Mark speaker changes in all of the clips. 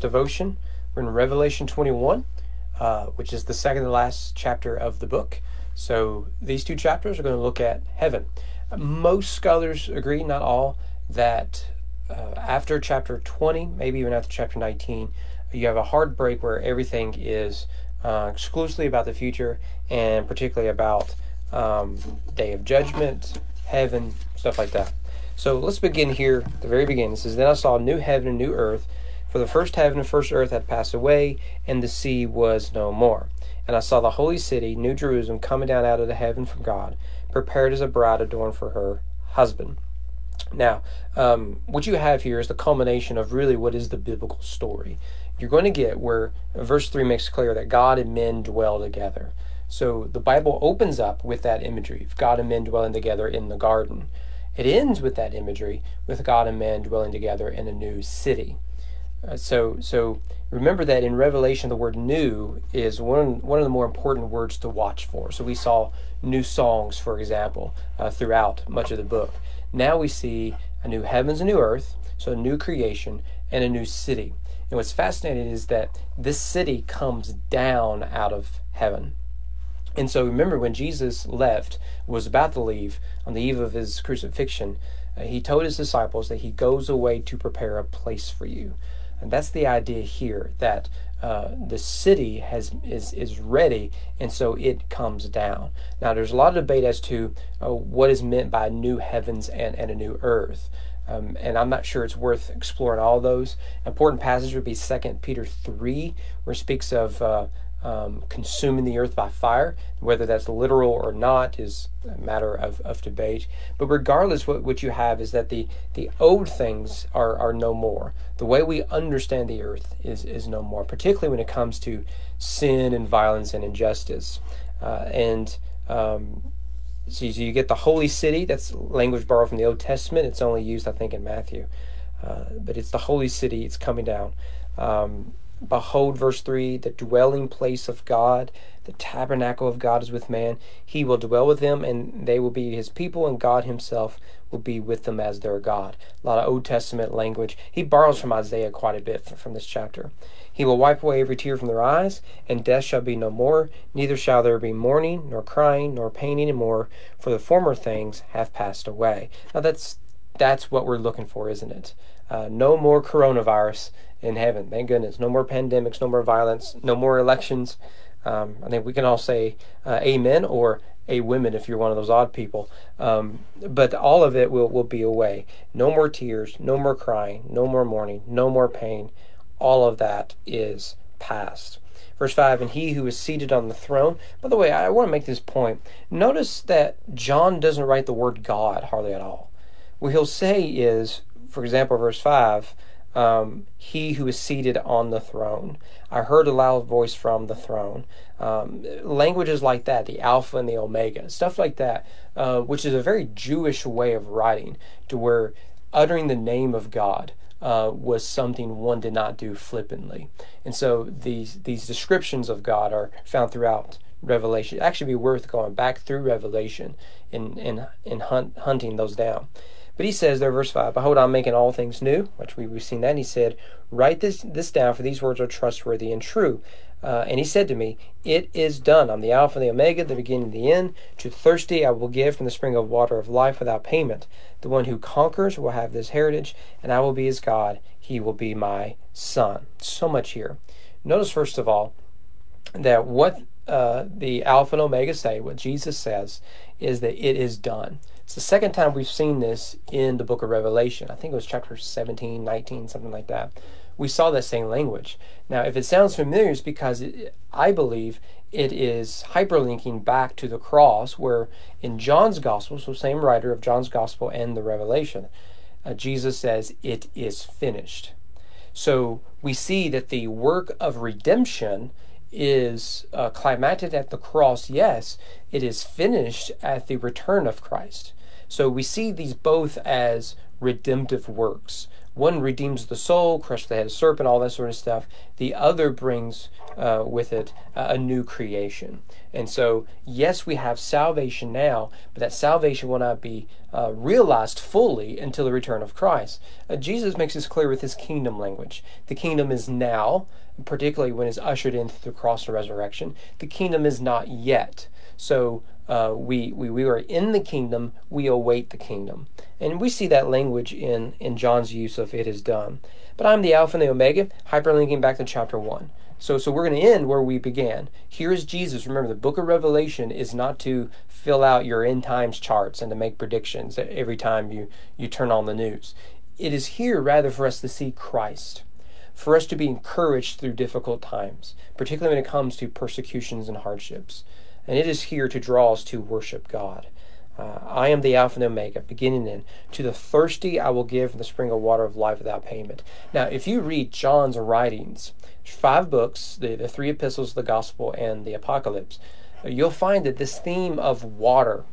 Speaker 1: devotion. We're in Revelation 21, uh, which is the second to last chapter of the book. So these two chapters are going to look at heaven. Most scholars agree, not all, that uh, after chapter 20, maybe even after chapter 19, you have a hard break where everything is uh, exclusively about the future and particularly about um, day of judgment, heaven, stuff like that. So let's begin here the very beginning. It says, Then I saw a new heaven and new earth, for the first heaven and first earth had passed away, and the sea was no more. And I saw the holy city, New Jerusalem, coming down out of the heaven from God, prepared as a bride adorned for her husband. Now, um, what you have here is the culmination of really what is the biblical story. You're going to get where verse 3 makes clear that God and men dwell together. So the Bible opens up with that imagery of God and men dwelling together in the garden. It ends with that imagery with God and men dwelling together in a new city. Uh, so, so remember that in Revelation, the word "new" is one one of the more important words to watch for. So we saw new songs, for example, uh, throughout much of the book. Now we see a new heavens, a new earth, so a new creation and a new city. And what's fascinating is that this city comes down out of heaven. And so remember when Jesus left, was about to leave on the eve of his crucifixion, uh, he told his disciples that he goes away to prepare a place for you. And that's the idea here that uh, the city has is is ready, and so it comes down. Now, there's a lot of debate as to uh, what is meant by new heavens and, and a new earth. Um, and I'm not sure it's worth exploring all those. Important passage would be Second Peter three, where it speaks of uh, um, consuming the earth by fire. Whether that's literal or not is a matter of, of debate. But regardless, what, what you have is that the, the old things are, are no more. The way we understand the earth is, is no more, particularly when it comes to sin and violence and injustice. Uh, and um, so you get the holy city, that's language borrowed from the Old Testament. It's only used, I think, in Matthew. Uh, but it's the holy city, it's coming down. Um, Behold, verse 3 the dwelling place of God, the tabernacle of God is with man. He will dwell with them, and they will be his people, and God himself will be with them as their God. A lot of Old Testament language. He borrows from Isaiah quite a bit from this chapter. He will wipe away every tear from their eyes, and death shall be no more, neither shall there be mourning, nor crying, nor pain any more, for the former things have passed away. Now that's that's what we're looking for, isn't it? Uh, no more coronavirus in heaven. Thank goodness. No more pandemics, no more violence, no more elections. Um, I think we can all say uh, amen or a women if you're one of those odd people. Um, but all of it will, will be away. No more tears, no more crying, no more mourning, no more pain. All of that is past. Verse 5 And he who is seated on the throne. By the way, I want to make this point. Notice that John doesn't write the word God hardly at all. What he'll say is, for example, verse 5 um, he who is seated on the throne. I heard a loud voice from the throne. Um, languages like that, the Alpha and the Omega, stuff like that, uh, which is a very Jewish way of writing, to where uttering the name of God uh, was something one did not do flippantly. And so these these descriptions of God are found throughout Revelation. It'd actually be worth going back through Revelation and and, and hunt, hunting those down. But he says there, verse 5, Behold, I'm making all things new, which we, have seen that. And he said, Write this, this down, for these words are trustworthy and true. Uh, and he said to me, It is done. I'm the Alpha and the Omega, the beginning and the end. To thirsty I will give from the spring of water of life without payment. The one who conquers will have this heritage, and I will be his God. He will be my son. So much here. Notice, first of all, that what uh, the Alpha and Omega say, what Jesus says, is that it is done. It's the second time we've seen this in the book of Revelation. I think it was chapter 17, 19, something like that. We saw that same language. Now, if it sounds familiar, it's because it, I believe it is hyperlinking back to the cross, where in John's gospel, so same writer of John's gospel and the Revelation, uh, Jesus says, It is finished. So we see that the work of redemption is uh, climactic at the cross, yes, it is finished at the return of Christ. So we see these both as redemptive works, One redeems the soul, crushes the head of serpent, all that sort of stuff. The other brings uh, with it a new creation. And so, yes, we have salvation now, but that salvation will not be uh, realized fully until the return of Christ. Uh, Jesus makes this clear with his kingdom language. The kingdom is now, particularly when it's ushered in through the cross and resurrection. The kingdom is not yet. So uh, we, we, we are in the kingdom, we await the kingdom. And we see that language in, in John's use of it is done. But I'm the Alpha and the Omega, hyperlinking back to chapter 1. So, so we're going to end where we began. Here is Jesus. Remember, the book of Revelation is not to fill out your end times charts and to make predictions every time you, you turn on the news. It is here rather for us to see Christ, for us to be encouraged through difficult times, particularly when it comes to persecutions and hardships. And it is here to draw us to worship God. Uh, I am the Alpha and Omega, beginning and To the thirsty I will give the spring of water of life without payment. Now, if you read John's writings, five books, the, the three epistles, the gospel, and the apocalypse, you'll find that this theme of water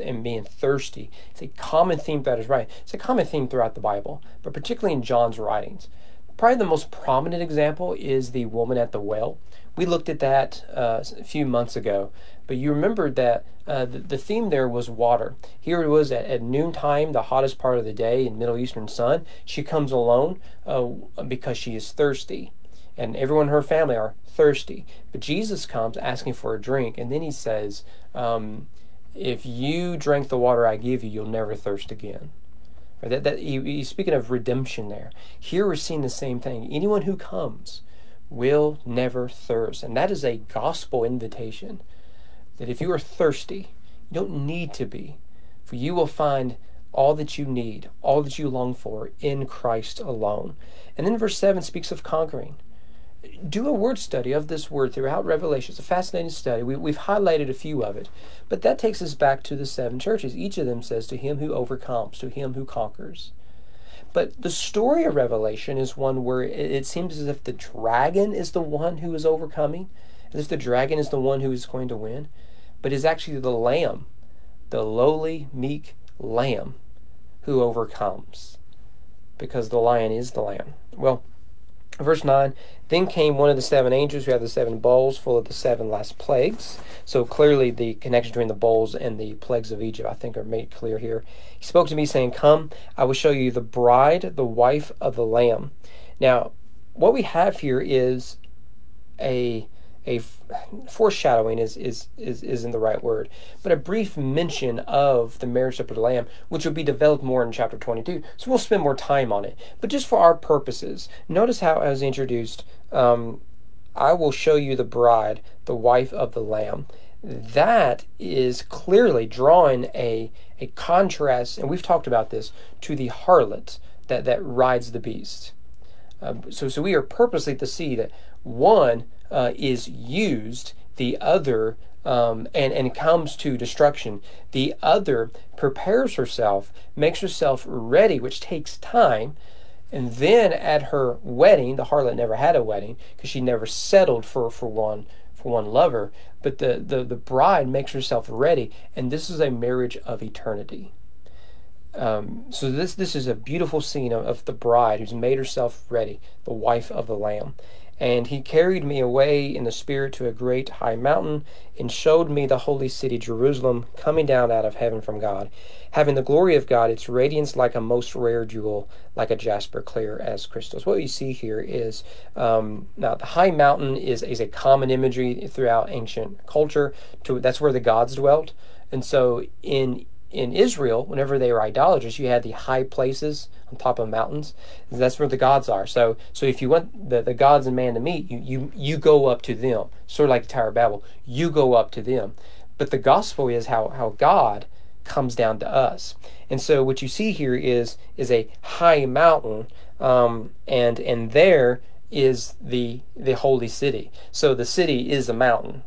Speaker 1: and being thirsty is a common theme that is right. It's a common theme throughout the Bible, but particularly in John's writings. Probably the most prominent example is the woman at the well. We looked at that uh, a few months ago, but you remember that uh, the, the, theme there was water. Here it was at, at, noontime, the hottest part of the day in Middle Eastern sun. She comes alone uh, because she is thirsty and everyone in her family are thirsty. But Jesus comes asking for a drink, and then he says, um, If you drink the water I give you, you'll never thirst again. That, that, he, he's speaking of redemption there. Here we're seeing the same thing. Anyone who comes will never thirst. And that is a gospel invitation that if you are thirsty, you don't need to be, for you will find all that you need, all that you long for in Christ alone. And then verse 7 speaks of conquering do a word study of this word throughout Revelation. It's a fascinating study. We, have highlighted a few of it. But that takes us back to the seven churches. Each of them says, To him who overcomes, to him who conquers. But the story of Revelation is one where it seems as if the dragon is the one who is overcoming, as if the dragon is the one who is going to win, but is actually the lamb, the lowly, meek lamb, who overcomes. Because the lion is the lamb. Well, Verse 9 Then came one of the seven angels who had the seven bowls full of the seven last plagues. So clearly, the connection between the bowls and the plagues of Egypt, I think, are made clear here. He spoke to me, saying, Come, I will show you the bride, the wife of the Lamb. Now, what we have here is a a foreshadowing is, is, is, isn't the right word, but a brief mention of the marriage supper of the Lamb, which will be developed more in chapter 22. So we'll spend more time on it. But just for our purposes, notice how, as introduced, um, I will show you the bride, the wife of the Lamb. That is clearly drawing a, a contrast, and we've talked about this, to the harlot that, that rides the beast. Um, so, so we are purposely to see that one uh, is used, the other um, and and comes to destruction. The other prepares herself, makes herself ready, which takes time. And then at her wedding, the harlot never had a wedding because she never settled for, for one for one lover. But the, the, the bride makes herself ready, and this is a marriage of eternity. Um, so this this is a beautiful scene of, of the bride who's made herself ready, the wife of the Lamb. And he carried me away in the Spirit to a great high mountain, and showed me the holy city Jerusalem coming down out of heaven from God, having the glory of God, its radiance like a most rare jewel, like a jasper clear as crystals. What you see here is um, now the high mountain is, is a common imagery throughout ancient culture. To that's where the gods dwelt. And so in in Israel, whenever they were idolaters, you had the high places on top of mountains. That's where the gods are. So, so if you want the, the gods and man to meet, you, you you go up to them, sort of like the Tower of Babel. You go up to them. But the gospel is how how God comes down to us. And so what you see here is is a high mountain, um, and and there is the the holy city. So the city is a mountain.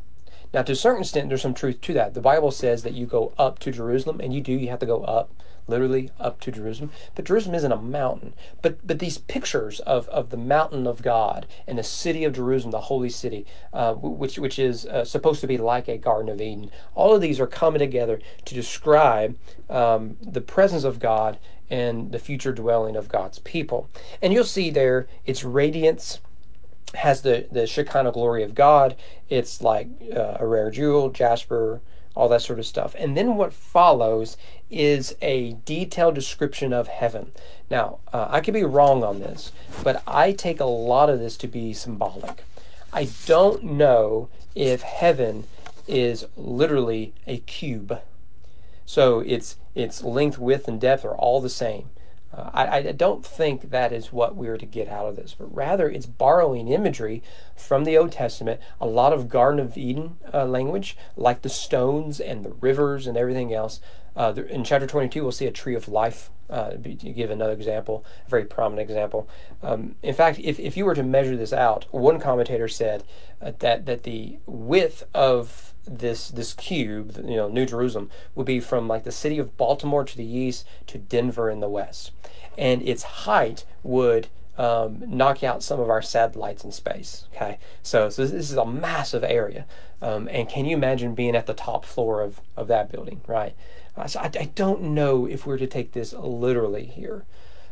Speaker 1: Now, to a certain extent, there's some truth to that. The Bible says that you go up to Jerusalem, and you do. You have to go up, literally up to Jerusalem. But Jerusalem isn't a mountain. But but these pictures of, of the mountain of God and the city of Jerusalem, the holy city, uh, which which is uh, supposed to be like a Garden of Eden. All of these are coming together to describe um, the presence of God and the future dwelling of God's people. And you'll see there its radiance has the, the Shekinah glory of God. It's like uh, a rare jewel, jasper, all that sort of stuff. And then what follows is a detailed description of heaven. Now, uh, I could be wrong on this, but I take a lot of this to be symbolic. I don't know if heaven is literally a cube. So its its length, width, and depth are all the same. Uh, I, I, don't think that is what we are to get out of this, but rather it's borrowing imagery from the Old Testament, a lot of Garden of Eden uh, language, like the stones and the rivers and everything else. Uh, in chapter 22, we'll see a tree of life. Uh, to give another example, a very prominent example. Um, in fact, if, if you were to measure this out, one commentator said uh, that that the width of this this cube, you know, New Jerusalem, would be from like the city of Baltimore to the east to Denver in the west, and its height would um, knock out some of our satellites in space. Okay, so so this is a massive area, um, and can you imagine being at the top floor of of that building, right? So I, I don't know if we're to take this literally here.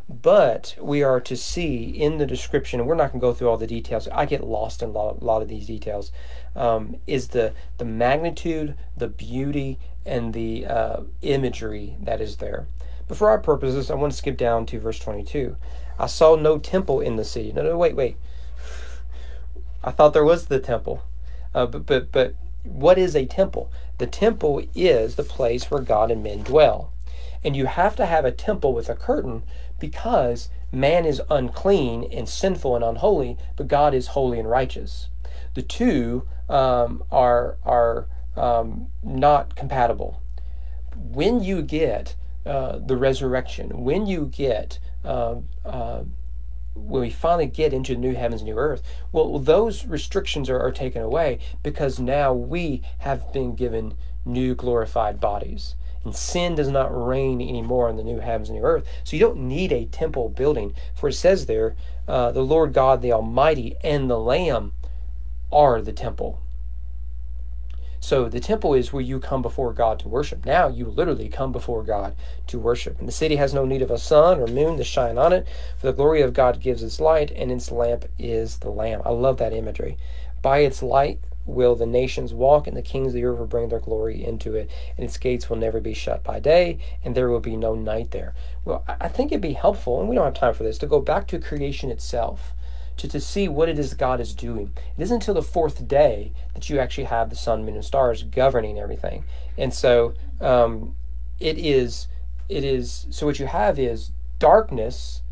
Speaker 1: But we are to see in the description, and we're not going to go through all the details. I get lost in a lot, a lot of these details. Um, is the the magnitude, the beauty, and the uh, imagery that is there. But for our purposes, I want to skip down to verse 22. I saw no temple in the city. No, no, wait, wait. I thought there was the temple, uh, but but but what is a temple? The temple is the place where God and men dwell. And you have to have a temple with a curtain because man is unclean and sinful and unholy, but God is holy and righteous. The two um, are are um, not compatible. When you get uh, the resurrection, when you get uh, uh, when we finally get into the new heavens, and new earth, well, those restrictions are, are taken away because now we have been given new glorified bodies. And sin does not reign anymore in the new heavens and new earth. So you don't need a temple building. For it says there, uh, the Lord God, the Almighty, and the Lamb are the temple. So the temple is where you come before God to worship. Now you literally come before God to worship. And the city has no need of a sun or moon to shine on it, for the glory of God gives its light, and its lamp is the Lamb. I love that imagery. By its light, will the nations walk, and the kings of the earth will bring their glory into it, and its gates will never be shut by day, and there will be no night there. Well, I think it'd be helpful, and we don't have time for this, to go back to creation itself. To, to see what it is God is doing. It isn't until the fourth day that you actually have the sun, moon, and stars governing everything. And so um, it is it is so what you have is darkness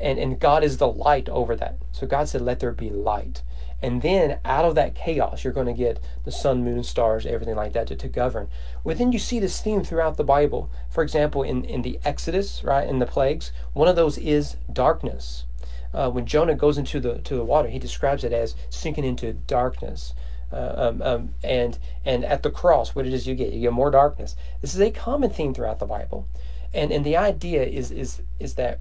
Speaker 1: and, and God is the light over that. So God said, Let there be light. And then out of that chaos, you're going to get the sun, moon, stars, everything like that to, to govern. Well, then you see this theme throughout the Bible. For example, in, in the Exodus, right, in the plagues, one of those is darkness. Uh, when Jonah goes into the to the water, he describes it as sinking into darkness. Uh, um, um, and and at the cross, what it is you get? You get more darkness. This is a common theme throughout the Bible, and and the idea is is is that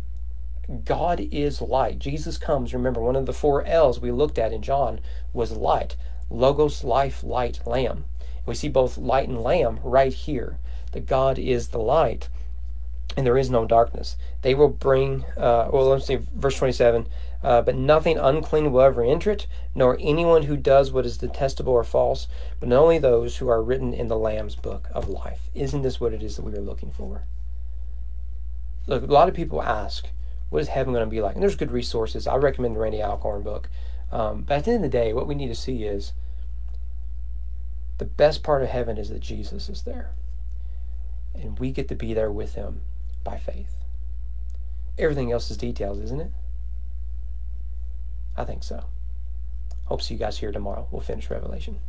Speaker 1: God is light. Jesus comes. Remember, one of the four L's we looked at in John was light. Logos, life, light, lamb. We see both light and lamb right here. That God is the light, and there is no darkness. They will bring, uh, well, let's see, verse 27. Uh, but nothing unclean will ever enter it, nor anyone who does what is detestable or false, but only those who are written in the Lamb's book of life. Isn't this what it is that we are looking for? Look, a lot of people ask, what is heaven going to be like? And there's good resources. I recommend the Randy Alcorn book. Um, but at the end of the day, what we need to see is the best part of heaven is that Jesus is there. And we get to be there with him by faith. Everything else is details, isn't it? I think so. Hope to see you guys here tomorrow. We'll finish Revelation.